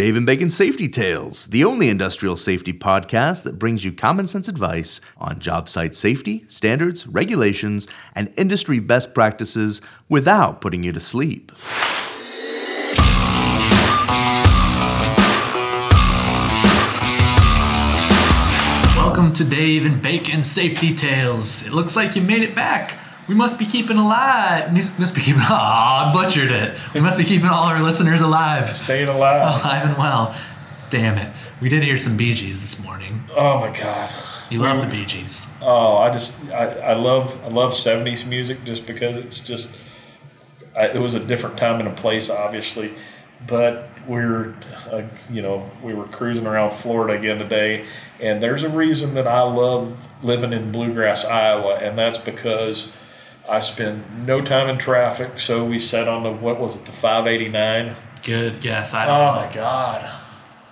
Dave and Bacon Safety Tales, the only industrial safety podcast that brings you common sense advice on job site safety, standards, regulations, and industry best practices without putting you to sleep. Welcome to Dave and Bacon Safety Tales. It looks like you made it back. We must be keeping alive. We must be keeping. Ah, I butchered it. We must be keeping all our listeners alive, Staying alive. alive and well. Damn it. We did hear some Bee Gees this morning. Oh my god. You love the Bee Gees. Oh, I just I, I love I love '70s music just because it's just I, it was a different time and a place, obviously, but we're uh, you know we were cruising around Florida again today, and there's a reason that I love living in Blue Grass, Iowa, and that's because I spend no time in traffic. So we sat on the what was it the 589? Good guess. I don't Oh know. my god,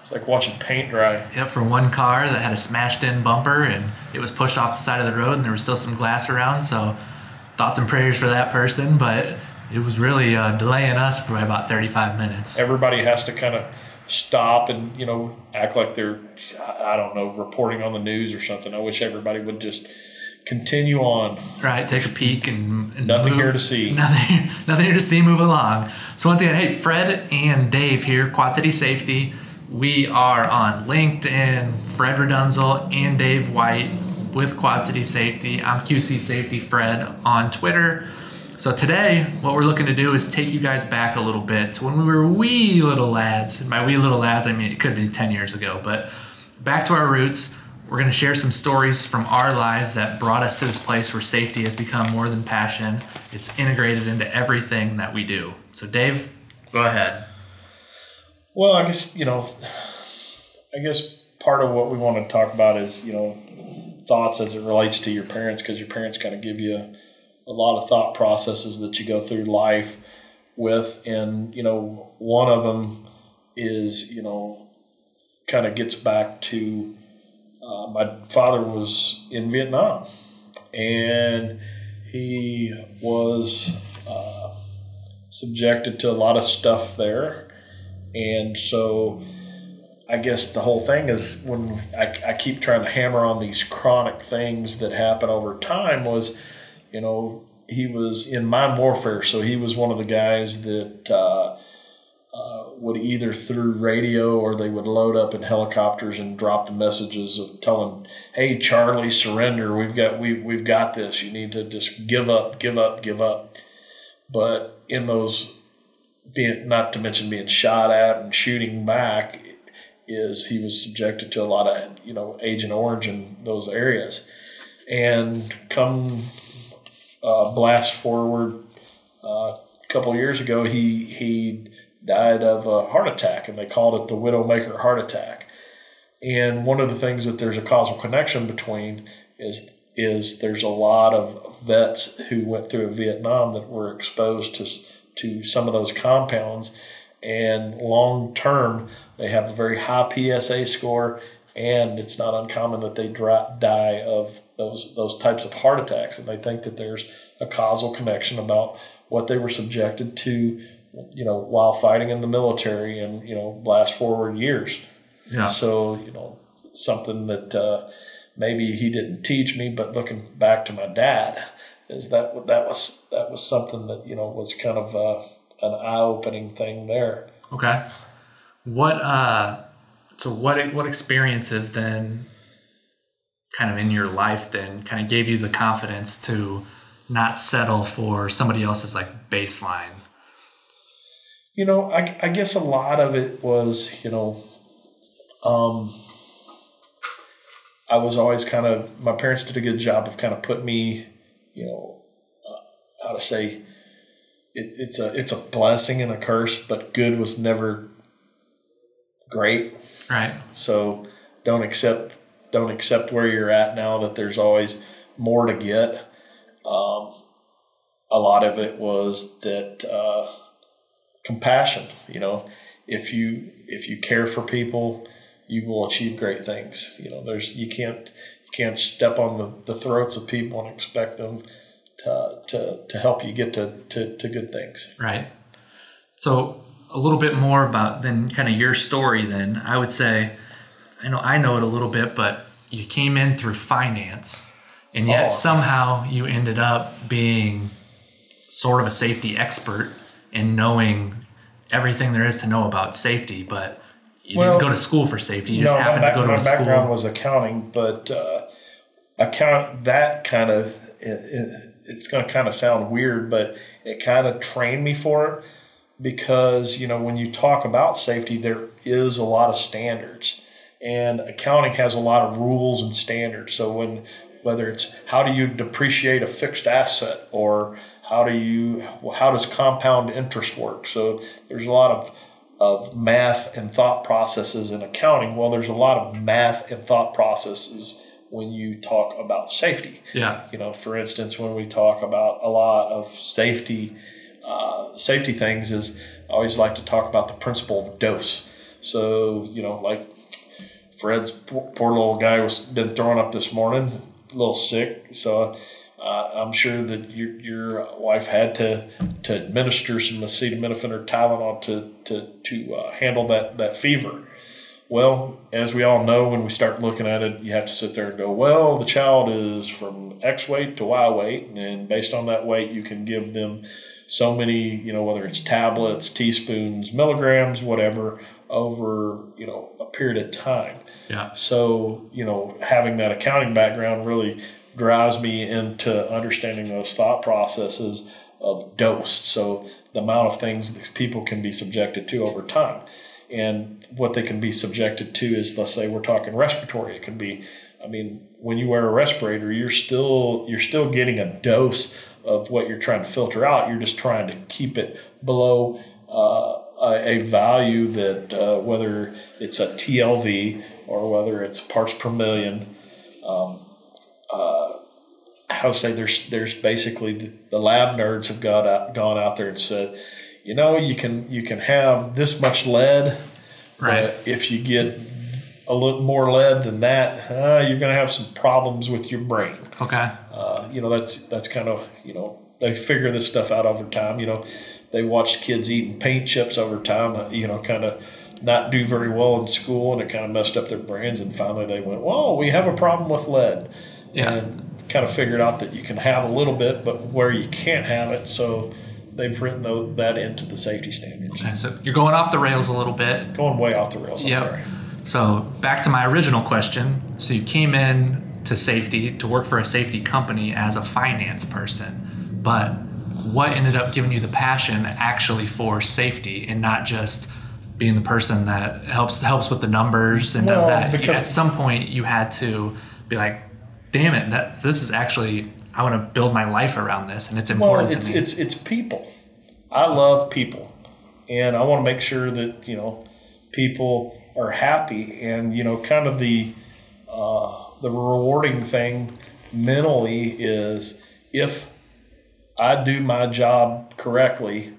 it's like watching paint dry. Yep, for one car that had a smashed in bumper and it was pushed off the side of the road and there was still some glass around. So thoughts and prayers for that person, but it was really uh, delaying us for about 35 minutes. everybody has to kind of stop and you know act like they're I I don't know reporting on the news or something. I wish everybody would just continue on. Right, take a peek and, and Nothing move- here to see. Nothing, nothing here to see. Move along. So once again, hey, Fred and Dave here, Quad City Safety. We are on LinkedIn. Fred Redunzel and Dave White with Quad City Safety. I'm QC Safety Fred on Twitter. So today, what we're looking to do is take you guys back a little bit to when we were wee little lads. And by wee little lads, I mean it could be 10 years ago, but back to our roots. We're going to share some stories from our lives that brought us to this place where safety has become more than passion. It's integrated into everything that we do. So, Dave, go ahead. Well, I guess you know, I guess part of what we want to talk about is you know thoughts as it relates to your parents because your parents kind of give you a lot of thought processes that you go through life with, and you know one of them is you know kind of gets back to uh, my father was in Vietnam, and he was uh, subjected to a lot of stuff there, and so I guess the whole thing is when I, I keep trying to hammer on these chronic things that happen over time was, you know, he was in mine warfare, so he was one of the guys that. Uh, would either through radio or they would load up in helicopters and drop the messages of telling, "Hey, Charlie, surrender. We've got we we've got this. You need to just give up, give up, give up." But in those, being not to mention being shot at and shooting back, is he was subjected to a lot of you know Agent Orange in those areas, and come uh, blast forward uh, a couple years ago, he he died of a heart attack, and they called it the Widowmaker heart attack. And one of the things that there's a causal connection between is is there's a lot of vets who went through Vietnam that were exposed to to some of those compounds, and long term they have a very high PSA score, and it's not uncommon that they die of those those types of heart attacks, and they think that there's a causal connection about what they were subjected to, you know, while fighting in the military and you know blast forward years. Yeah. So you know something that uh, maybe he didn't teach me, but looking back to my dad, is that that was that was something that you know was kind of uh, an eye opening thing there. Okay. What, uh, so what, what experiences then kind of in your life then kind of gave you the confidence to not settle for somebody else's like baseline? You know, I, I guess a lot of it was, you know, um, I was always kind of, my parents did a good job of kind of putting me, you know, uh, how to say, it, it's a it's a blessing and a curse, but good was never great. Right. So don't accept don't accept where you're at now. That there's always more to get. Um, a lot of it was that uh, compassion. You know, if you if you care for people, you will achieve great things. You know, there's you can't you can't step on the, the throats of people and expect them to to, to help you get to, to, to good things. Right. So a little bit more about than kind of your story, then I would say, I know I know it a little bit, but you came in through finance, and yet Oh. somehow you ended up being sort of a safety expert and knowing everything there is to know about safety, but you Well, didn't go to school for safety. You just happened back- to go to my background school. was accounting, but uh, account that kind of it, it, it's going to kind of sound weird, but it kind of trained me for it because you know when you talk about safety, there is a lot of standards, and accounting has a lot of rules and standards. So when whether it's how do you depreciate a fixed asset or how do you how does compound interest work? So there's a lot of of math and thought processes in accounting. Well there's a lot of math and thought processes when you talk about safety. Yeah. you know for instance when we talk about a lot of safety uh, safety things is i always like to talk about the principle of dose. So you know like fred's poor, poor little guy was been throwing up this morning a little sick. So uh, i'm sure that your, your wife had to to administer some acetaminophen or tylenol to to, to uh, handle that that fever well, as we all know, when we start looking at it, you have to sit there and go, well, the child is from X weight to Y weight, and based on that weight, you can give them so many, you know, whether it's tablets, teaspoons, milligrams, whatever, over, you know, a period of time. Yeah. So, you know, having that accounting background really drives me into understanding those thought processes of dose. So, the amount of things that people can be subjected to over time. And what they can be subjected to is, let's say we're talking respiratory. It can be, I mean, when you wear a respirator, you're still you're still getting a dose of what you're trying to filter out. You're just trying to keep it below uh, a, a value that uh, whether it's a TLV or whether it's parts per million. Um, uh, how to say there's there's basically the, the lab nerds have got out, gone out there and said, you know, you can you can have this much lead, Right. but if you get a little more lead than that, uh, you're going to have some problems with your brain. Okay. Uh, you know, that's that's kind of you know they figure this stuff out over time. You know, they watched kids eating paint chips over time. uh, You know, kind of not do very well in school, and it kind of messed up their brains. And finally, they went, "Well, we have a problem with lead," Yeah. and kind of figured out that you can have a little bit, but where you can't have it. So they've written tho- that into the safety standards. Okay. So you're going off the rails a little bit. Going way off the rails. I'm Yep. sorry. So back to my original question. So you came in to safety to work for a safety company as a finance person, but what ended up giving you the passion actually for safety and not just being the person that helps helps with the numbers and does that? Because- At some point, you had to be like, "Damn it! That this is actually I want to build my life around this, and it's Well, important it's to me." it's it's people. I love people, and I want to make sure that you know people are happy, and you know, kind of the uh, the rewarding thing mentally is if I do my job correctly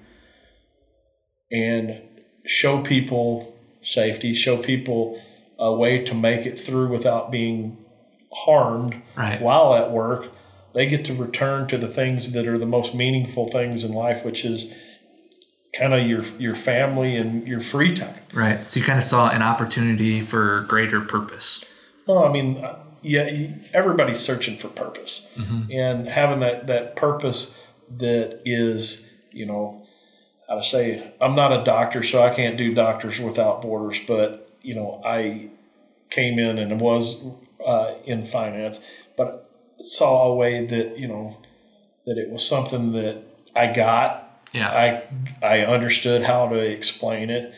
and show people safety, show people a way to make it through without being harmed Right. while at work, they get to return to the things that are the most meaningful things in life, which is kind of your your family and your free time. right. So you kind of saw an opportunity for greater purpose. No, I mean, yeah, everybody's searching for purpose, mm-hmm. and having that that purpose that is, you know, how to say, I'm not a doctor, so I can't do Doctors Without Borders, but you know, I came in and was uh, in finance, but saw a way that you know that it was something that I got Yeah. I I understood how to explain it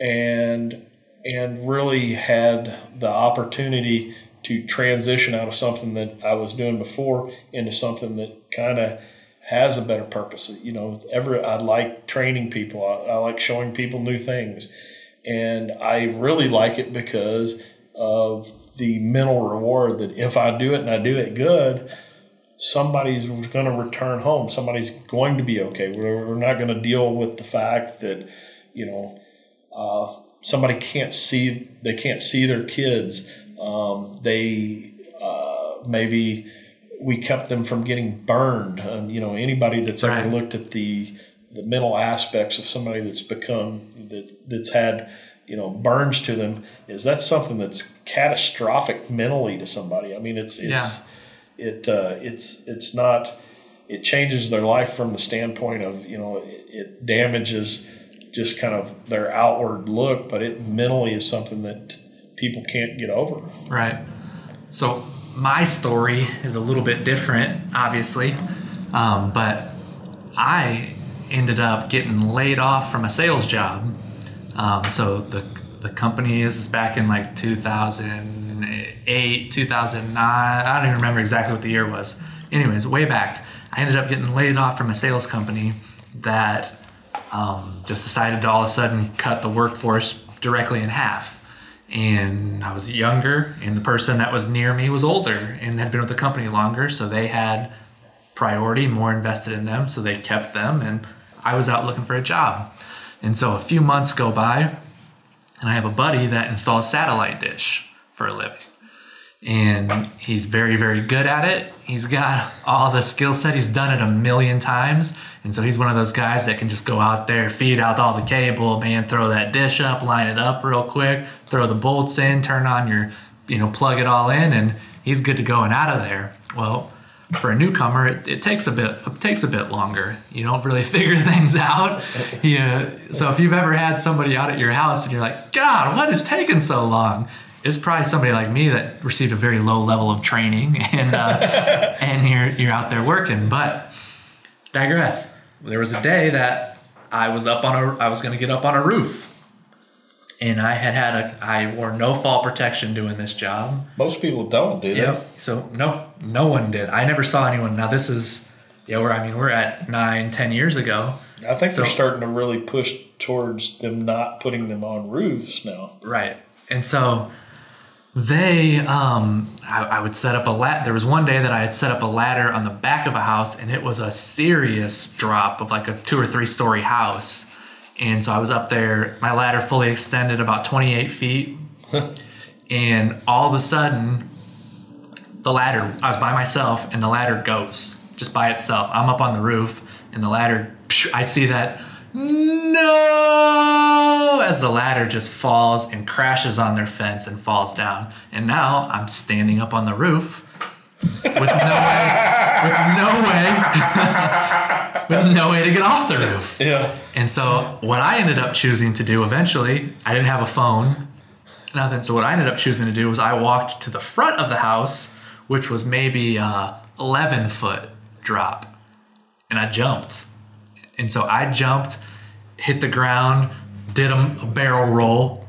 and and really had the opportunity to transition out of something that I was doing before into something that kind of has a better purpose. You know, ever I like training people. I, I like showing people new things, and I really like it because of the mental reward that if I do it and I do it good, somebody's going to return home. Somebody's going to be okay. We're, we're not going to deal with the fact that, you know, uh, somebody can't see, they can't see their kids. Um, they uh, maybe we kept them from getting burned. Um, you know, anybody that's ever looked at the the mental aspects of somebody that's become that that's had you know burns to them is that's something that's catastrophic mentally to somebody. I mean, it's it's it uh, it's it's not it changes their life from the standpoint of you know it, it damages just kind of their outward look, but it mentally is something that people can't get over. Right. So my story is a little bit different, obviously, um, but I ended up getting laid off from a sales job. Um, so the the company is back in like 2008, 2009. I don't even remember exactly what the year was. Anyways, way back, I ended up getting laid off from a sales company that um, just decided to all of a sudden cut the workforce directly in half. And I was younger, and the person that was near me was older and had been with the company longer, so they had priority, more invested in them, so they kept them, and I was out looking for a job. And so a few months go by, and I have a buddy that installs satellite dish for a living. And he's very, very good at it. He's got all the skill set. He's done it a million times. And so he's one of those guys that can just go out there, feed out all the cable, man, throw that dish up, line it up real quick, throw the bolts in, turn on your, you know, plug it all in, and he's good to go and out of there. Well, for a newcomer, it, it takes a bit it takes a bit longer. You don't really figure things out. You so if you've ever had somebody out at your house and you're like, God, what is taking so long? It's probably somebody like me that received a very low level of training and uh, and you're you're out there working. But digress. There was a day that I was up on a I was going to get up on a roof. And I had had a I wore no fall protection doing this job. Most people don't do Yeah. that. So no, no one did. I never saw anyone. Now this is, yeah, we're. I mean, we're at nine, ten years ago. I think So- they're starting to really push towards them not putting them on roofs now. Right. And so they, um, I, I would set up a lat. There was one day that I had set up a ladder on the back of a house, and it was a serious drop of like a two or three story house. And so I was up there, my ladder fully extended about 28 feet. and all of a sudden, the ladder, I was by myself, and the ladder goes just by itself. I'm up on the roof, and the ladder, I see that no as the ladder just falls and crashes on their fence and falls down. And now I'm standing up on the roof with no way, with no way, with no way to get off the roof. Yeah. And so what I ended up choosing to do eventually, I didn't have a phone, nothing. So what I ended up choosing to do was I walked to the front of the house, which was maybe a 11 foot drop, and I jumped. And so I jumped, hit the ground, did a barrel roll,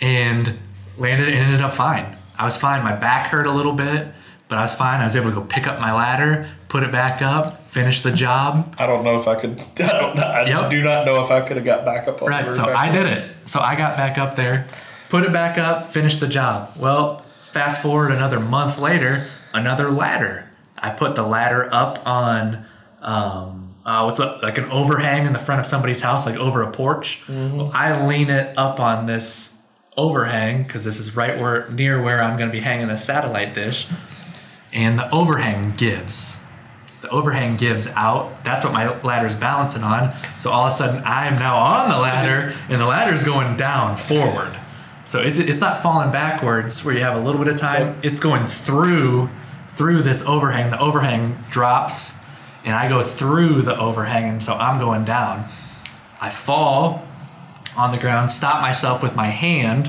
and landed and ended up fine. I was fine. My back hurt a little bit, but I was fine. I was able to go pick up my ladder, put it back up, finish the job, I don't know if I could. I don't. I Yep. do not know if I could have got back up on the Right. So I did it. So I got back up there, put it back up, finished the job. Well, fast forward another month later, another ladder. I put the ladder up on um, uh, what's up, like an overhang in the front of somebody's house, like over a porch. Well, I lean it up on this overhang because this is right where near where I'm going to be hanging the satellite dish, and the overhang gives the overhang gives out. That's what my ladder's balancing on. So all of a sudden, I'm now on the ladder, and the ladder's going down forward. So it, it's not falling backwards where you have a little bit of time. it's going through through this overhang. The overhang drops, and I go through the overhang, and so I'm going down. I fall on the ground, stop myself with my hand,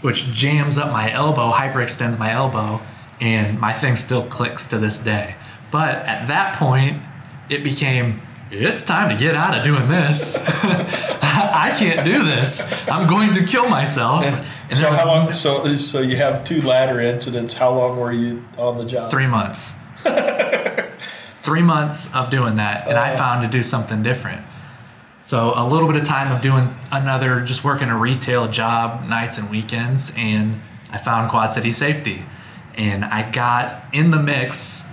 which jams up my elbow, hyperextends my elbow, and my thing still clicks to this day. But at that point, it became it's time to get out of doing this. I can't do this. I'm going to kill myself. And So was how long? So so you have two ladder incidents. How long were you on the job? three months. three months of doing that, and I oh. found to do something different. So a little bit of time of doing another, just working a retail job nights and weekends, and I found Quad City Safety, and I got in the mix,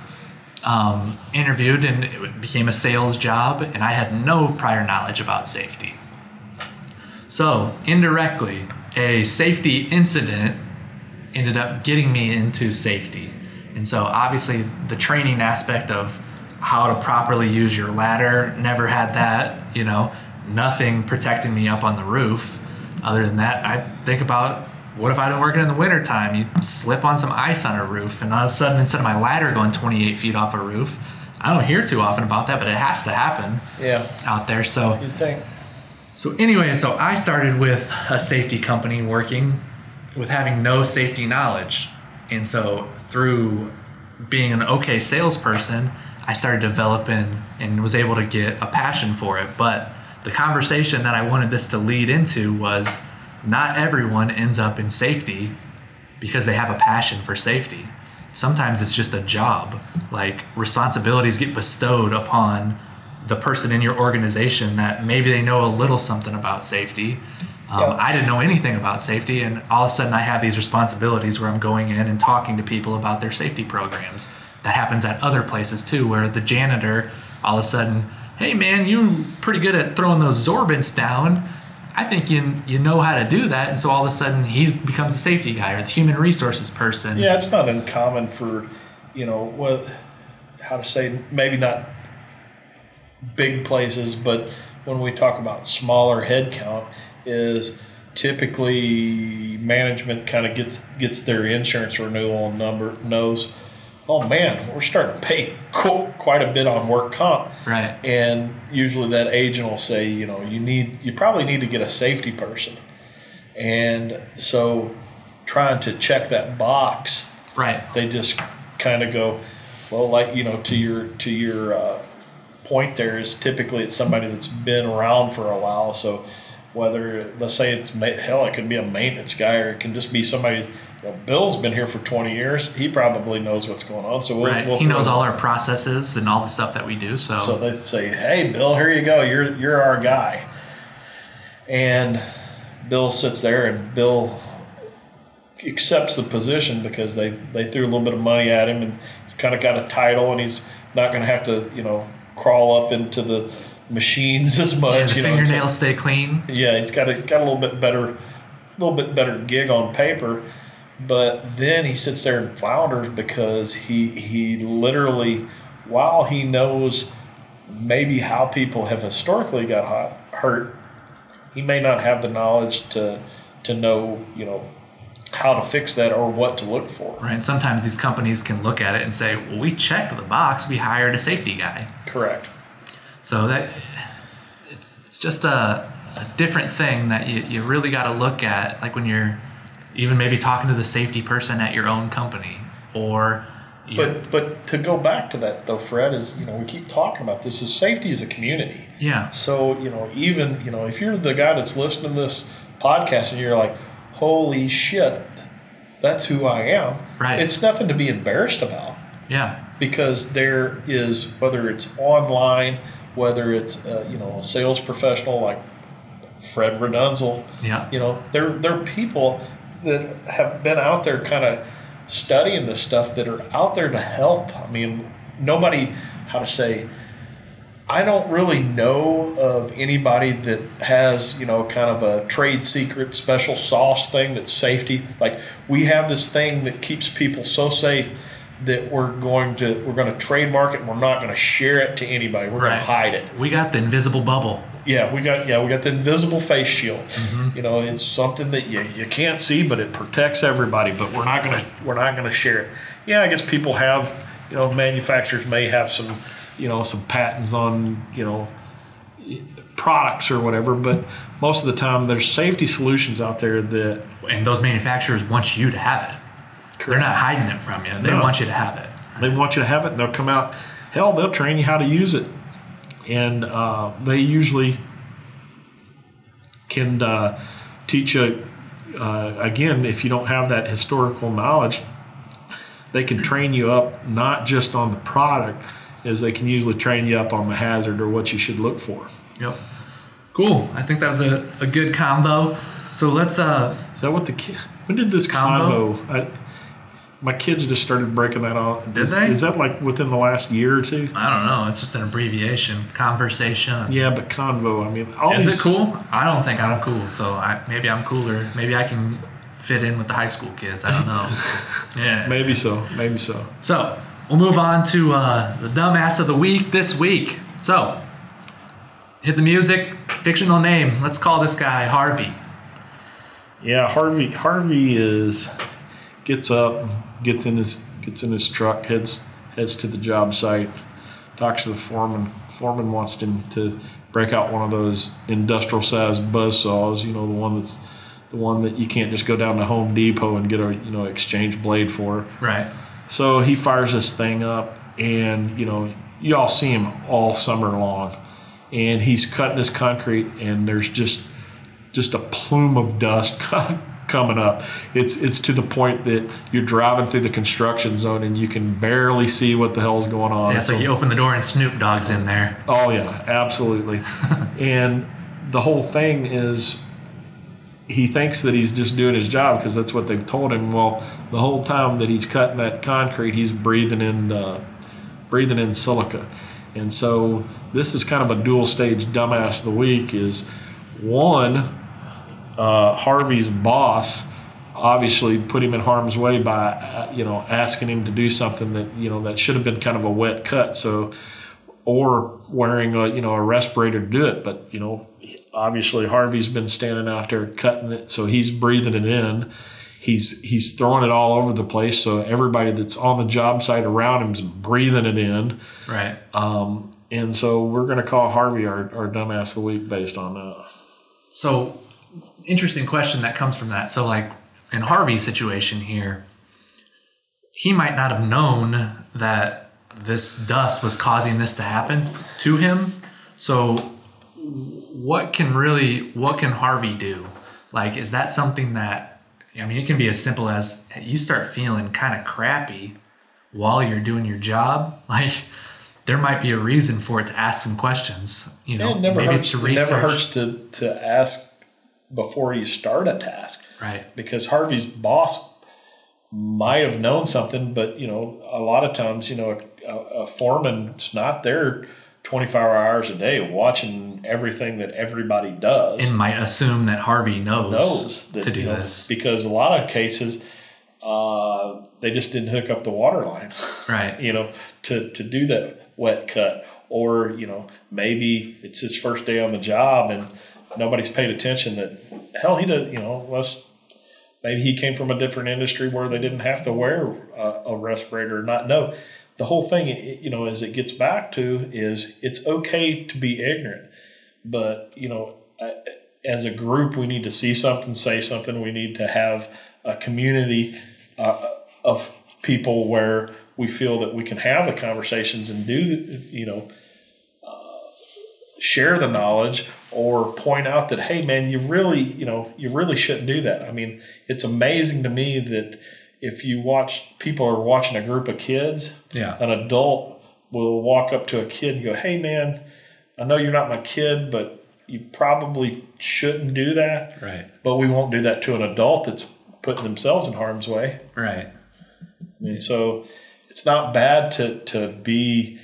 um, interviewed, and it became a sales job, and I had no prior knowledge about safety. So indirectly, a safety incident ended up getting me into safety. And so obviously the training aspect of how to properly use your ladder. Never had that, you know, nothing protecting me up on the roof. Other than that, I think about what if I'd been working in the wintertime? You slip on some ice on a roof, and all of a sudden, instead of my ladder going 28 feet off a roof, I don't hear too often about that, but it has to happen Yeah, out there. So, you'd think. so anyway, so I started with a safety company working with having no safety knowledge. And so through being an okay salesperson, I started developing and was able to get a passion for it. But the conversation that I wanted this to lead into was not everyone ends up in safety because they have a passion for safety. Sometimes it's just a job. Like responsibilities get bestowed upon the person in your organization that maybe they know a little something about safety. Um, Yeah. I didn't know anything about safety, and all of a sudden I have these responsibilities where I'm going in and talking to people about their safety programs. That happens at other places too, where the janitor all of a sudden, hey man, you're pretty good at throwing those sorbents down. I think you you know how to do that, and so all of a sudden he becomes a safety guy or the human resources person. Yeah, it's not uncommon for, you know, what, how to say, maybe not big places, but when we talk about smaller headcount, is typically management kind of gets gets their insurance renewal number knows, oh man, we're starting to pay qu- quite a bit on work comp, Right. and usually that agent will say, you know, you need you probably need to get a safety person, and so trying to check that box Right. they just kind of go well like you know to your to your uh, point there is typically it's somebody that's been around for a while so whether let's say it's hell it could be a maintenance guy or it can just be somebody know, bill's been here for 20 years he probably knows what's going on so we'll, Right. we'll he knows all our processes and all the stuff that we do. So, so they say, "Hey, Bill, here you go. You're you're our guy." And Bill sits there, and Bill accepts the position because they they threw a little bit of money at him, and he's kind of got a title, and he's not going to have to you know crawl up into the machines as much. yeah, the fingernails stay clean. yeah, he's got a got a little bit better, little bit better gig on paper, but then he sits there and flounders because he he literally, while he knows maybe how people have historically got hot, hurt, he may not have the knowledge to to know you know how to fix that or what to look for. Right. And sometimes these companies can look at it and say, well, we checked the box. We hired a safety guy. Correct. So that it's, it's just a, a different thing that you, you really got to look at. Like when you're even maybe talking to the safety person at your own company or But but to go back to that though, Fred is you know we keep talking about this is safety as a community. yeah, So, you know, even, you know, if you're the guy that's listening to this podcast and you're like, holy shit, that's who I am. Right. It's nothing to be embarrassed about yeah, because there is, whether it's online, whether it's, uh, you know, a sales professional like Fred Redunzel, yeah, you know, there, there are people that have been out there kind of studying this stuff that are out there to help. I mean, nobody, how to say, I don't really know of anybody that has, you know, kind of a trade secret special sauce thing that's safety. Like we have this thing that keeps people so safe that we're going to we're going to trademark it and we're not going to share it to anybody. We're going to hide it. we got the invisible bubble. Yeah, we got yeah, we got the invisible face shield. Mm-hmm. You know, it's something that you, you can't see, but it protects everybody. But we're not gonna we're not gonna share it. Yeah, I guess people have you know manufacturers may have some you know some patents on you know products or whatever, but most of the time there's safety solutions out there that And those manufacturers want you to have it. They're not hiding it from you. They No. want you to have it. They want you to have it, and they'll come out. Hell, they'll train you how to use it, and uh, they usually can uh, teach you. Uh, again, if you don't have that historical knowledge, they can train you up not just on the product, as they can usually train you up on the hazard or what you should look for. Yep. Cool. I think that was a, a good combo. So let's uh Is that what the kid? When did this Combo? combo? I, my kids just started breaking that off. Did is, they? Is that like within the last year or two? I don't know. It's just an abbreviation. Conversation. Yeah, but convo. I mean, all Is these it cool? I don't think I'm cool. So I maybe I'm cooler. Maybe I can fit in with the high school kids. I don't know. yeah. Maybe so. Maybe so. So we'll move on to uh, the dumbass of the week this week. So, hit the music. Fictional name. Let's call this guy Harvey. Yeah, Harvey. Harvey is gets up, gets in his gets in his truck, heads heads to the job site, talks to the foreman. Foreman wants him to break out one of those industrial sized buzz saws. You know, the one that's the one that you can't just go down to Home Depot and get a you know exchange blade for. Right. So he fires this thing up, and you know, you all see him all summer long, and he's cutting this concrete, and there's just just a plume of dust coming up. It's it's to the point that you're driving through the construction zone and you can barely see what the hell's going on. Yeah, it's so, like you open the door and Snoop Dogg's in there. Oh yeah, absolutely. and the whole thing is he thinks that he's just doing his job because that's what they've told him. Well, the whole time that he's cutting that concrete, he's breathing in uh, breathing in silica, and so this is kind of a dual stage dumbass of the week. Is one, uh, Harvey's boss obviously put him in harm's way by uh, you know asking him to do something that you know that should have been kind of a wet cut. So or wearing a you know a respirator to do it. But you know, obviously Harvey's been standing out there cutting it, so he's breathing it in. He's he's throwing it all over the place, so everybody that's on the job site around him is breathing it in. Right. Um, and so we're going to call Harvey our, our dumbass of the week based on that. So, interesting question that comes from that. So, like in Harvey's situation here, he might not have known that this dust was causing this to happen to him. So what can really what can Harvey do? Like is that something that I mean it can be as simple as you start feeling kind of crappy while you're doing your job. Like there might be a reason for it to ask some questions. You know, it never maybe hurts, it's to It never hurts to, to ask before you start a task. Right. Because Harvey's boss might have known something, but you know, a lot of times, you know, a, a foreman's not there 24 hours a day watching everything that everybody does. And might assume that Harvey knows, knows that, to do you know, this. because a lot of cases uh, they just didn't hook up the water line. Right. You know to, to do that wet cut. Or you know maybe it's his first day on the job and nobody's paid attention that hell he does you know let's maybe he came from a different industry where they didn't have to wear a, a respirator or not know the whole thing, you know, as it gets back to is it's okay to be ignorant, but you know, as a group, we need to see something, say something. We need to have a community uh, of people where we feel that we can have the conversations and do, you know, share the knowledge or point out that hey man you really you know you really shouldn't do that i mean it's amazing to me that if you watch people are watching a group of kids, yeah. an adult will walk up to a kid and go, "Hey, man, I know you're not my kid, but you probably shouldn't do that." Right. But we won't do that to an adult that's putting themselves in harm's way. Right. Mean, so it's not bad to to be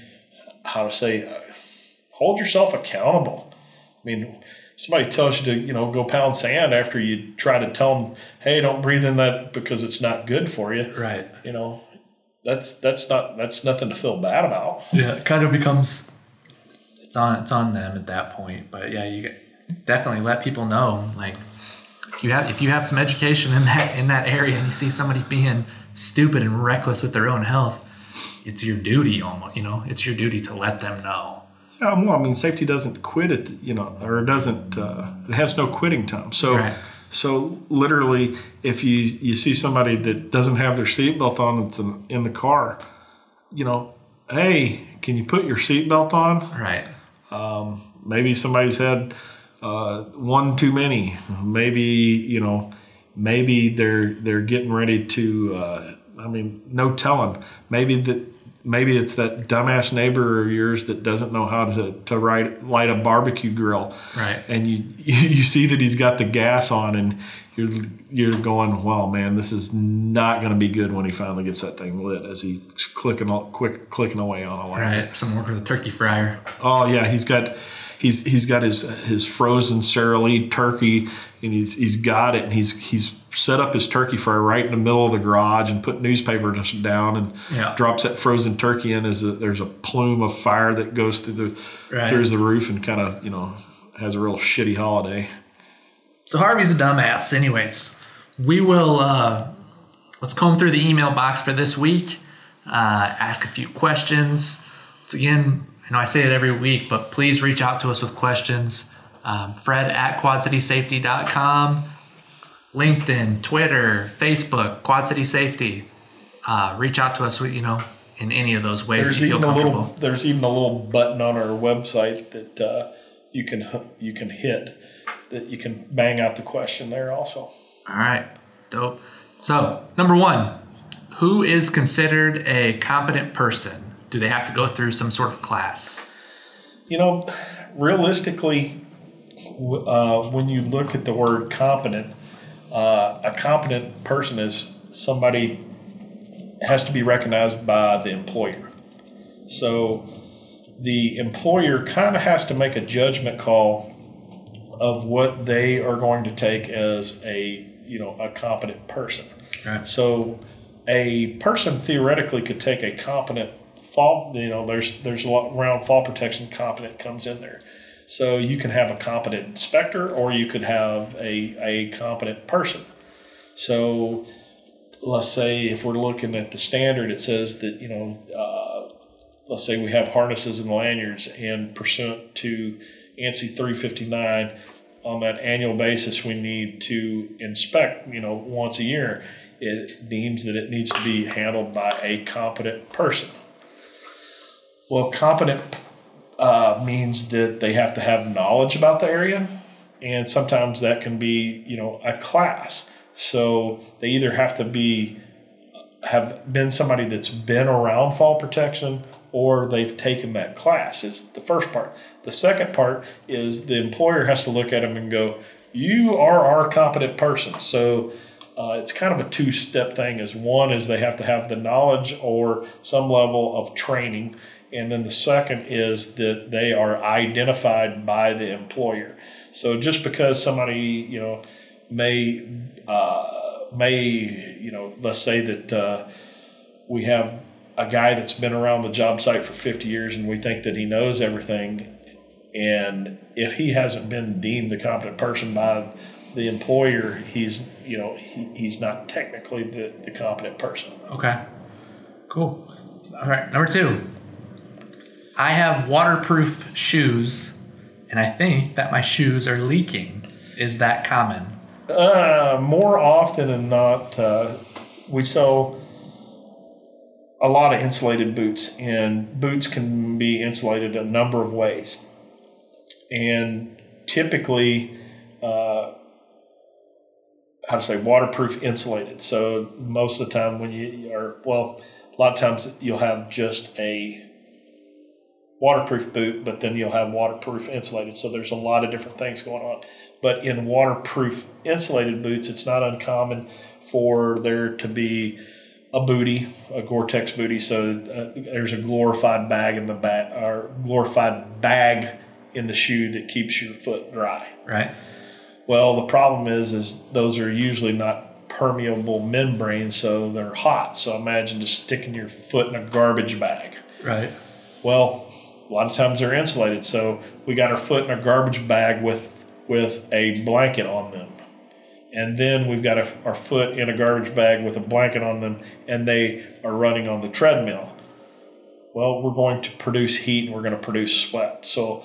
how to say hold yourself accountable. I mean, somebody tells you to you know go pound sand after you try to tell them hey don't breathe in that because it's not good for you. Right. You know that's that's not that's nothing to feel bad about. Yeah it kind of becomes it's on it's on them at that point but yeah you definitely let people know like if you have if you have some education in that in that area and you see somebody being stupid and reckless with their own health it's your duty almost you know it's your duty to let them know yeah, well, I mean, safety doesn't quit it, you know, or it doesn't. Uh, it has no quitting time. So, right. so literally, if you you see somebody that doesn't have their seatbelt on, that's in, in the car, you know, hey, can you put your seatbelt on? Right. Um, maybe somebody's had uh, one too many. Maybe you know, maybe they're they're getting ready to. Uh, I mean, no telling. Maybe that maybe it's that dumbass neighbor of yours that doesn't know how to, to light, light a barbecue grill. Right. And you, you see that he's got the gas on and you're, you're going, well, man, this is not going to be good when he finally gets that thing lit as he's clicking, quick, clicking away on a light. Right. Some work with a turkey fryer. Oh yeah. He's got, he's he's got his his frozen Sara Lee turkey, and he's he's got it, and he's he's set up his turkey fryer right in the middle of the garage and put newspaper down and Yeah. drops that frozen turkey in. As a, there's a plume of fire that goes through the Right. through the roof and kind of you know has a real shitty holiday. So Harvey's a dumbass. Anyways, we will uh, let's comb through the email box for this week. Uh, ask a few questions. Once again, I know I say it every week, but please reach out to us with questions. Um, Fred at quadcitysafety.com, LinkedIn, Twitter, Facebook, Quad City Safety. Uh, reach out to us, with, you know, in any of those ways There's you feel even a comfortable. little there's even a little button on our website that uh, you can you can hit that you can bang out the question there also. All right, dope. So, number one, who is considered a competent person? Do they have to go through some sort of class? You know, realistically, uh, when you look at the word competent, uh, a competent person is somebody has to be recognized by the employer. So the employer kind of has to make a judgment call of what they are going to take as a you know a competent person. Right. So a person theoretically could take a competent fall. You know, there's there's a lot around fall protection. Competent comes in there. So you can have a competent inspector, or you could have a a competent person. So let's say if we're looking at the standard, it says that you know. Uh, Let's say we have harnesses and lanyards, and pursuant to ANSI 359, on that annual basis, we need to inspect, you know, once a year. It deems that it needs to be handled by a competent person. Well, competent uh, means that they have to have knowledge about the area, and sometimes that can be, you know, a class. So they either have to be have been somebody that's been around fall protection or they've taken that class is the first part the second part is the employer has to look at them and go you are our competent person so uh, it's kind of a two-step thing is one is they have to have the knowledge or some level of training and then the second is that they are identified by the employer so just because somebody you know may uh, may you know let's say that uh, we have a guy that's been around the job site for 50 years and we think that he knows everything and if he hasn't been deemed the competent person by the employer he's you know he, he's not technically the, the competent person Okay. Cool. All right. Number two, I have waterproof shoes, and I think that my shoes are leaking. Is that common? Uh, more often than not, uh, we sell a lot of insulated boots, and boots can be insulated a number of ways. And typically, uh, how to say, waterproof insulated. So most of the time, when you are, well, a lot of times you'll have just a waterproof boot, but then you'll have waterproof insulated. So there's a lot of different things going on. But in waterproof insulated boots, it's not uncommon for there to be a booty, a Gore-Tex booty. So uh, there's a glorified bag in the back, or glorified bag in the shoe that keeps your foot dry. Right. Well, the problem is, is those are usually not permeable membranes, so they're hot. So imagine just sticking your foot in a garbage bag. Right. Well, a lot of times they're insulated, so we got our foot in a garbage bag with with a blanket on them, and then we've got a, our foot in a garbage bag with a blanket on them, and they are running on the treadmill. Well, we're going to produce heat and we're going to produce sweat. So,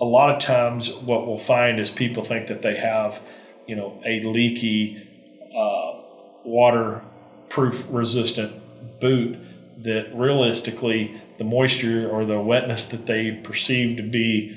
a lot of times, what we'll find is people think that they have, you know, a leaky, uh, waterproof resistant boot that realistically the moisture or the wetness that they perceive to be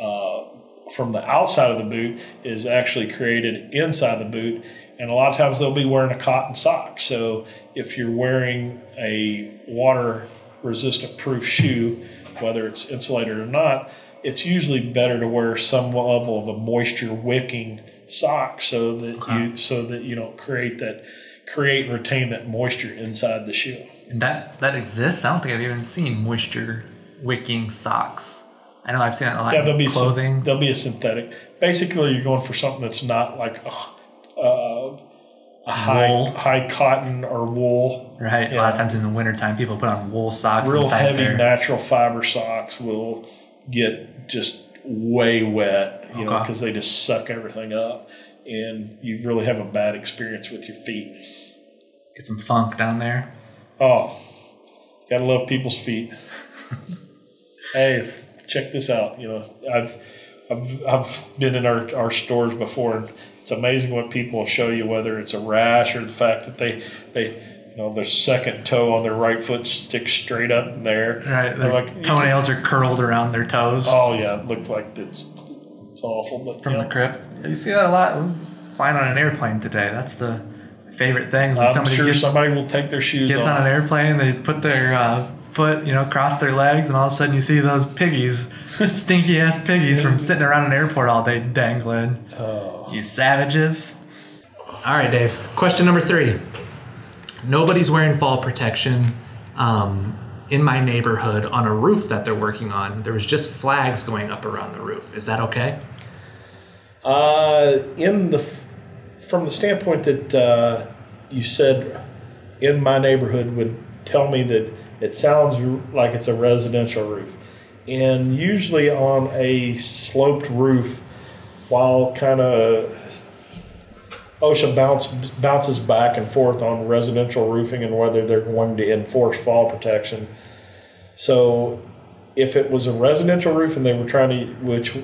uh, from the outside of the boot is actually created inside the boot. And a lot of times they'll be wearing a cotton sock. So if you're wearing a water resistant proof shoe, whether it's insulated or not, it's usually better to wear some level of a moisture wicking sock so that you so that you don't create that create and retain that moisture inside the shoe. And that that exists. I don't think I've even seen moisture wicking socks. I know I've seen that a lot Yeah, there'll be clothing. Some, there'll be a synthetic. Basically, you're going for something that's not like uh, uh, a high Wool. high cotton or wool. right. A lot of times in the wintertime, people put on wool socks Real heavy their. natural fiber socks will get just way wet, you know, because they just suck everything up, and you really have a bad experience with your feet. Get some funk down there. Oh, gotta love people's feet. hey, check this out. You know, I've I've, I've been in our, our stores before, and it's amazing what people will show you, whether it's a rash or the fact that they they you know their second toe on their right foot sticks straight up in there. Right. They're Their like toenails are curled around their toes oh yeah, it looked like it's it's awful, but from yeah. the crib. You see that a lot flying on an airplane today. That's the favorite things. When I'm somebody sure gets, somebody will take their shoes gets off. on an airplane, they put their uh, foot, you know, cross their legs, and all of a sudden you see those piggies, stinky ass piggies from sitting around an airport all day dangling. Oh. You savages. All right, Dave. Question number three. Nobody's wearing fall protection um, in my neighborhood on a roof that they're working on. There was just flags going up around the roof. Is that okay? Uh, in the f- from the standpoint that uh, you said in my neighborhood would tell me that it sounds like it's a residential roof, and usually on a sloped roof, while kind of OSHA bounce, bounces back and forth on residential roofing and whether they're going to enforce fall protection. So, if it was a residential roof and they were trying to, which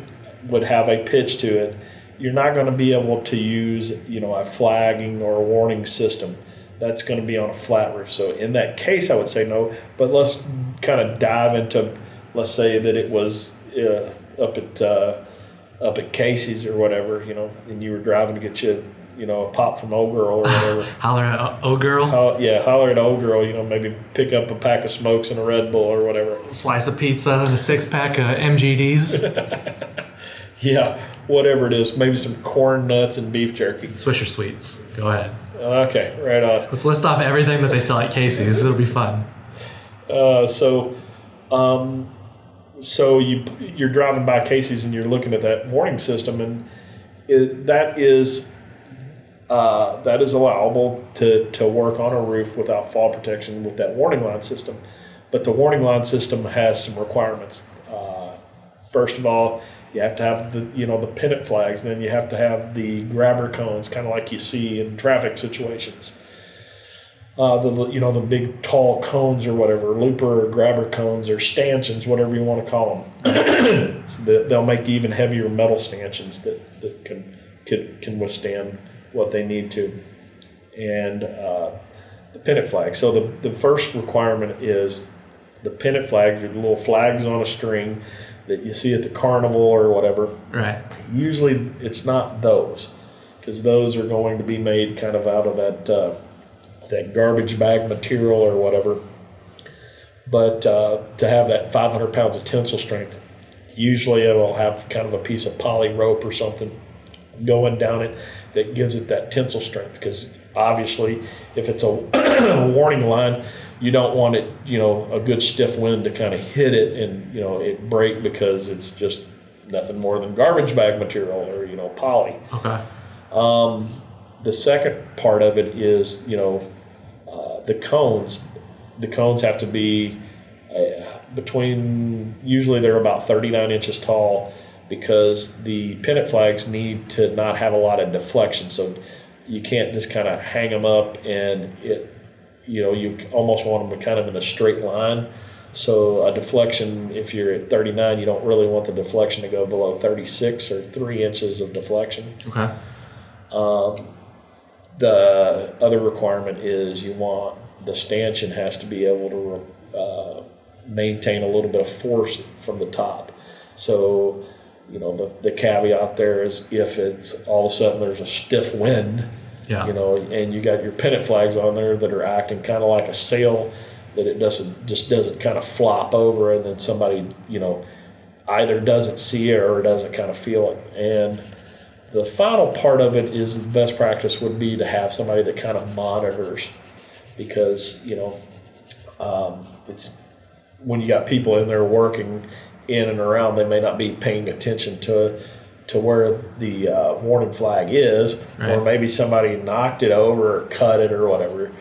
would have a pitch to it, you're not going to be able to use, you know, a flagging or a warning system. That's going to be on a flat roof. So in that case, I would say no. But let's kind of dive into, let's say that it was uh, up at uh, up at Casey's or whatever, you know, and you were driving to get you, you know, a pop from old girl or whatever. Holler at O- O Girl, Ho- yeah, holler at old girl. You know, maybe pick up a pack of smokes and a Red Bull or whatever. slice of pizza, and a six pack of MGDs, Yeah, whatever it is. Maybe some corn nuts and beef jerky. Swisher Sweets. Go ahead. Okay, right on. Let's list off everything that they sell at Casey's. It'll be fun. Uh, so, um, so you you're driving by Casey's and you're looking at that warning system, and it, that is uh, that is allowable to to work on a roof without fall protection with that warning line system. But the warning line system has some requirements. Uh, first of all, you have to have the you know the pennant flags. Then you have to have the grabber cones, kind of like you see in traffic situations uh, the you know the big tall cones or whatever, looper or grabber cones or stanchions, whatever you want to call them. So they- they'll make even heavier metal stanchions that, that can can can withstand what they need to. And uh, the pennant flag. So the the first requirement is the pennant flags are the little flags on a string that you see at the carnival or whatever Right. usually it's not those because those are going to be made kind of out of that uh, that garbage bag material or whatever. But uh, to have that 500 pounds of tensile strength, usually it'll have kind of a piece of poly rope or something going down it that gives it that tensile strength because obviously if it's a warning line you don't want it you know a good stiff wind to kind of hit it and you know it break because it's just nothing more than garbage bag material or you know poly. Okay. the second part of it is you know uh, the cones. The cones have to be uh, between usually they're about 39 inches tall because the pennant flags need to not have a lot of deflection. So you can't just kind of hang them up and it you know you almost want them to kind of in a straight line so a deflection if you're at 39 you don't really want the deflection to go below 36 or 3 inches of deflection Okay. the other requirement is you want the stanchion has to be able to uh, maintain a little bit of force from the top. So, you know, the, the caveat there is if it's all of a sudden there's a stiff wind, Yeah. you know, and you got your pennant flags on there that are acting kind of like a sail, that it doesn't just doesn't kind of flop over, and then somebody, you know, either doesn't see it or doesn't kind of feel it. And the final part of it is the best practice would be to have somebody that kind of monitors, because you know, um, it's when you got people in there working, in and around, they may not be paying attention to to where the uh, warning flag is, Right. or maybe somebody knocked it over or cut it or whatever,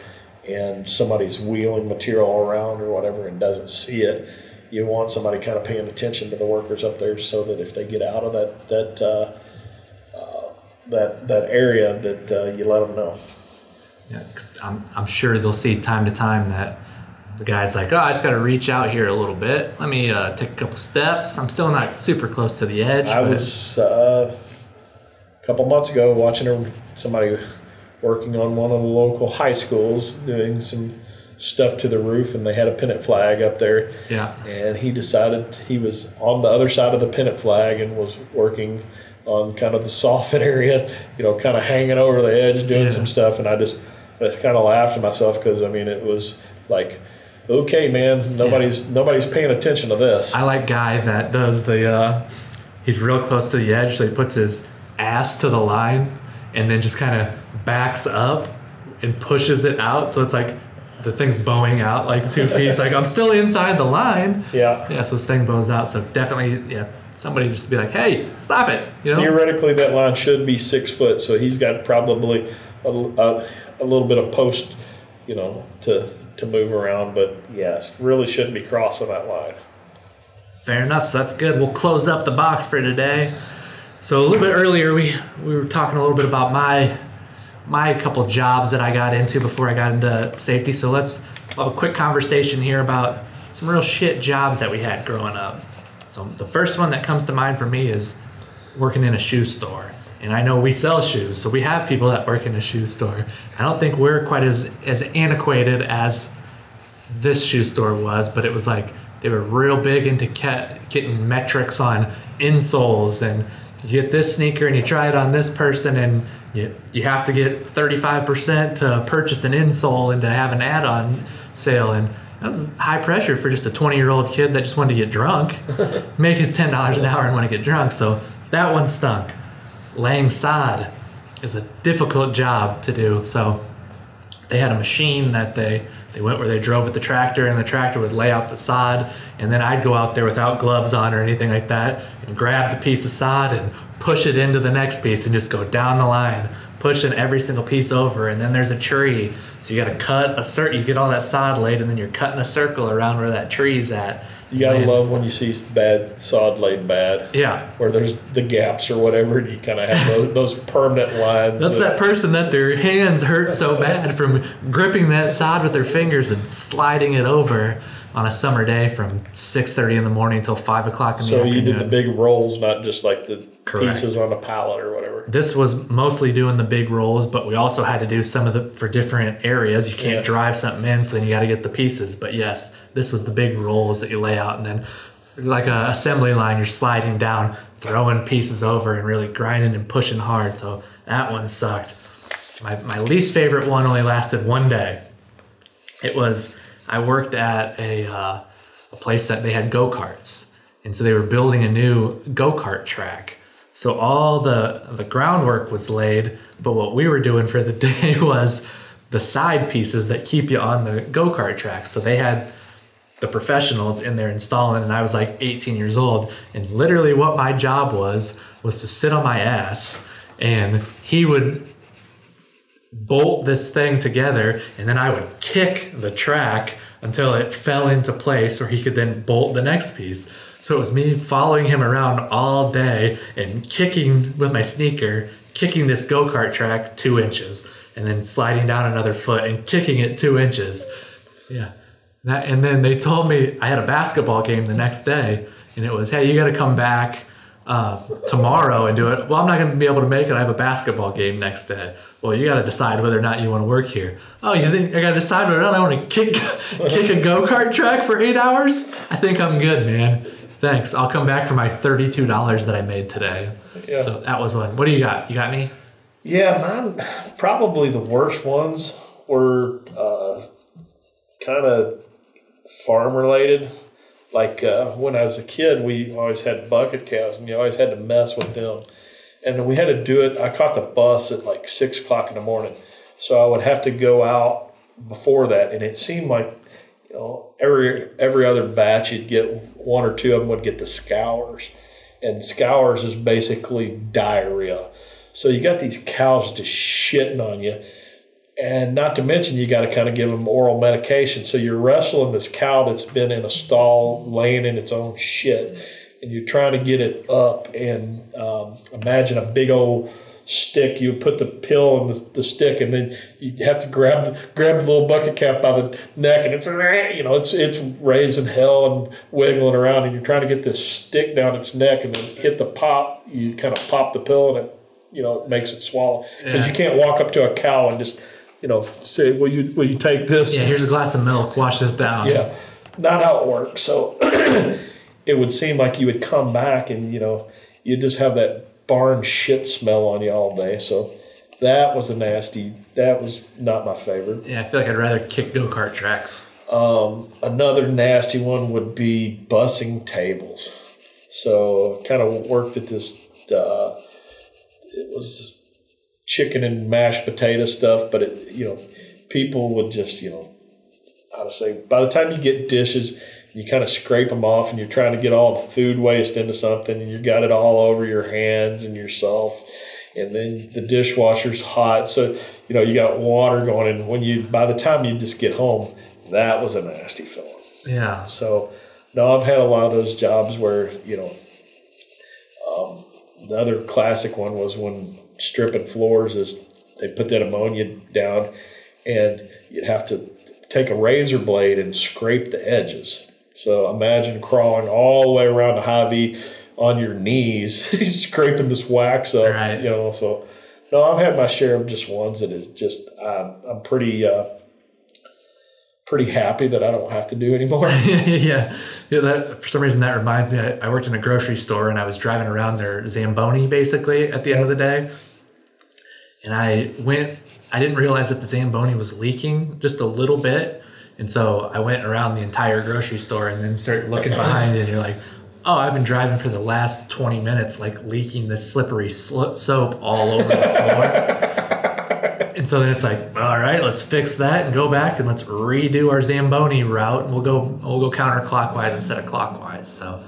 and somebody's wheeling material around or whatever and doesn't see it. You want somebody kind of paying attention to the workers up there, so that if they get out of that that uh, uh, that that area, that uh, you let them know. Yeah, 'cause I'm, I'm sure they'll see time to time that the guy's like, oh, I just got to reach out here a little bit. Let me uh, take a couple steps. I'm still not super close to the edge. I but was uh, a couple months ago watching a, somebody working on one of the local high schools doing some stuff to the roof, and they had a pennant flag up there. Yeah. And he decided he was on the other side of the pennant flag and was working on kind of the soffit area, you know, kind of hanging over the edge, doing Yeah. some stuff. And I just, I kind of laughed at myself because I mean, it was like, okay, man, nobody's nobody's paying attention to this. I like guy that does the. Uh, he's real close to the edge, so he puts his ass to the line, and then just kind of backs up and pushes it out. So it's like the thing's bowing out like two feet. It's like I'm still inside the line. yeah. Yeah, so this thing bows out. So definitely, yeah, somebody just be like, "Hey, stop it!" You know. Theoretically, that line should be six foot, so he's got probably a, a, a little bit of post, you know, to to move around. But yes, really shouldn't be crossing that line. Fair enough. So that's good. We'll close up the box for today. So a little bit earlier, we we were talking a little bit about my my couple jobs that I got into before I got into safety. So let's have a quick conversation here about some real shit jobs that we had growing up. So the first one that comes to mind for me is working in a shoe store. And I know we sell shoes, so we have people that work in a shoe store. I don't think we're quite as as antiquated as this shoe store was, but it was like they were real big into getting metrics on insoles and you get this sneaker and you try it on this person and you, you have to get 35% to purchase an insole and to have an add-on sale and that was high pressure for just a 20 year old kid that just wanted to get drunk make his $10 an hour and want to get drunk so that one stunk laying sod is a difficult job to do. So they had a machine that they they went where they drove with the tractor and the tractor would lay out the sod and then I'd go out there without gloves on or anything like that and grab the piece of sod and push it into the next piece and just go down the line pushing every single piece over. And then there's a tree. So you got to cut a cert you get all that sod laid and then you're cutting a circle around where that tree's at You gotta Man. love when you see bad sod laid bad, yeah where there's the gaps or whatever. And you kind of have those, those permanent lines. That's that person that their hands hurt so bad from gripping that sod with their fingers and sliding it over on a summer day from 6.30 in the morning until 5 o'clock in the afternoon. So you did the big rolls, not just like the Correct. pieces on a pallet or whatever. this was mostly doing the big rolls, but we also had to do some of the for different areas. You can't Yeah. drive something in, so then you got to get the pieces. But yes, this was the big rolls that you lay out, and then like a assembly line, you're sliding down, throwing pieces over, and really grinding and pushing hard. So that one sucked. My my least favorite one only lasted one day. It was I worked at a uh, a place that they had go karts, and so they were building a new go kart track. So all the the groundwork was laid, but what we were doing for the day was the side pieces that keep you on the go kart track. So they had the professionals in there installing, and I was like 18 years old, and literally what my job was was to sit on my ass, and he would bolt this thing together and then I would kick the track until it fell into place where he could then bolt the next piece. So it was me following him around all day and kicking with my sneaker, kicking this go kart track two inches and then sliding down another foot and kicking it two inches. Yeah. That, and then they told me I had a basketball game the next day and it was, hey, you got to come back uh, tomorrow and do it. Well, I'm not going to be able to make it. I have a basketball game next day. Well, you got to decide whether or not you want to work here. Oh, you think I got to decide whether or not I want to kick kick a go kart track for eight hours? I think I'm good, man. Thanks. I'll come back for my thirty-two dollars that I made today. Yeah. So that was one. What do you got? You got me? Yeah, mine probably the worst ones were uh, kind of farm related. Like uh, when I was a kid, we always had bucket cows, and you always had to mess with them. And we had to do it. I caught the bus at like six o'clock in the morning, so I would have to go out before that. And it seemed like you know, every every other batch you'd get one or two of them would get the scours, and scours is basically diarrhea. So you got these cows just shitting on you, and not to mention you got to kind of give them oral medication. So you're wrestling this cow that's been in a stall, laying in its own shit, and you're trying to get it up. And um, imagine a big old stick. You put the pill in the, the stick, and then you have to grab the, grab the little bucket cap by the neck, and it's you know it's it's raising hell and wiggling around, and you're trying to get this stick down its neck, and then hit the pop. You kind of pop the pill, and it you know it makes it swallow because Yeah. you can't walk up to a cow and just you know say, "Will you will you take this?" Yeah, here's a glass of milk. Wash this down. Yeah, not how it works. So it would seem like you would come back and you know you'd just have that barn shit smell on you all day. So that was a nasty. That was not my favorite. Yeah, I feel like I'd rather kick go kart tracks. Um, another nasty one would be bussing tables. So kind of worked at this. Uh, it was chicken and mashed potato stuff, but it you know people would just you know how to say by the time you get dishes you kind of scrape them off and you're trying to get all the food waste into something and you've got it all over your hands and yourself and then the dishwasher's hot so you know you got water going and when you by the time you just get home that was a nasty feeling Yeah. so no i've had a lot of those jobs where you know um, the other classic one was when stripping floors is they put that ammonia down and you'd have to take a razor blade and scrape the edges so imagine crawling all the way around the Hy-Vee on your knees scraping this wax up Right. you know so no i've had my share of just ones that is just um, i'm pretty uh, pretty happy that i don't have to do anymore yeah. yeah that, for some reason, that reminds me. I, I worked in a grocery store and I was driving around their Zamboni basically at the end of the day. And I went, I didn't realize that the Zamboni was leaking just a little bit. And so I went around the entire grocery store and then started looking behind it. And you're like, oh, I've been driving for the last 20 minutes, like leaking this slippery sl- soap all over the floor. And so then it's like, all right, let's fix that and go back and let's redo our Zamboni route, and we'll go we'll go counterclockwise instead of clockwise. So,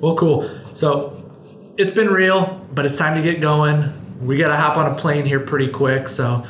well, cool. So it's been real, but it's time to get going. We got to hop on a plane here pretty quick. So,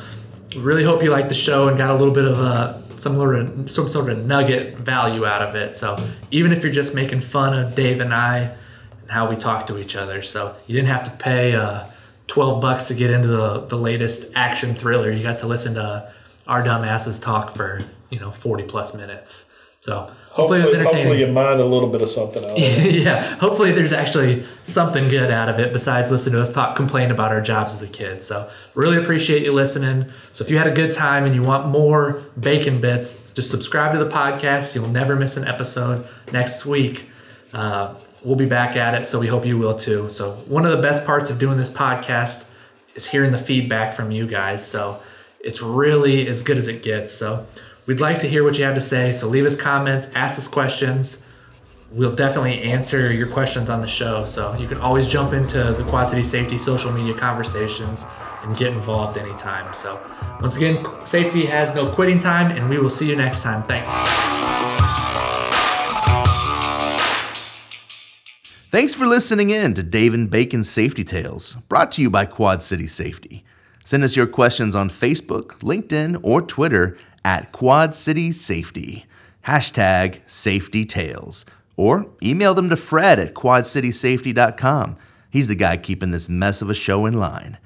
really hope you liked the show and got a little bit of a some sort of some sort of nugget value out of it. So even if you're just making fun of Dave and I and how we talk to each other, so you didn't have to pay. Uh, 12 bucks to get into the, the latest action thriller. You got to listen to our dumb asses talk for, you know, 40 plus minutes. So hopefully, it was hopefully, entertaining. hopefully you mind a little bit of something out of it. yeah, hopefully there's actually something good out of it besides listening to us talk, complain about our jobs as a kid. So really appreciate you listening. So if you had a good time and you want more bacon bits, just subscribe to the podcast. You'll never miss an episode next week. Uh, we'll be back at it, so we hope you will too. So one of the best parts of doing this podcast is hearing the feedback from you guys. So it's really as good as it gets. So we'd like to hear what you have to say. So leave us comments, ask us questions we'll definitely answer your questions on the show. So you can always jump into the Quad City Safety social media conversations and get involved anytime. So once again, safety has no quitting time, and we will see you next time. Thanks. Thanks for listening in to Dave and Bacon's Safety Tales, brought to you by Quad City Safety. Send us your questions on Facebook, LinkedIn, or Twitter at Quad City Safety. Hashtag Safety Tales. Or email them to Fred at quadcitysafety.com. He's the guy keeping this mess of a show in line.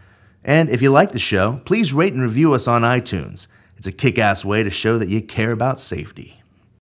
And if you like the show, please rate and review us on iTunes. It's a kick ass way to show that you care about safety.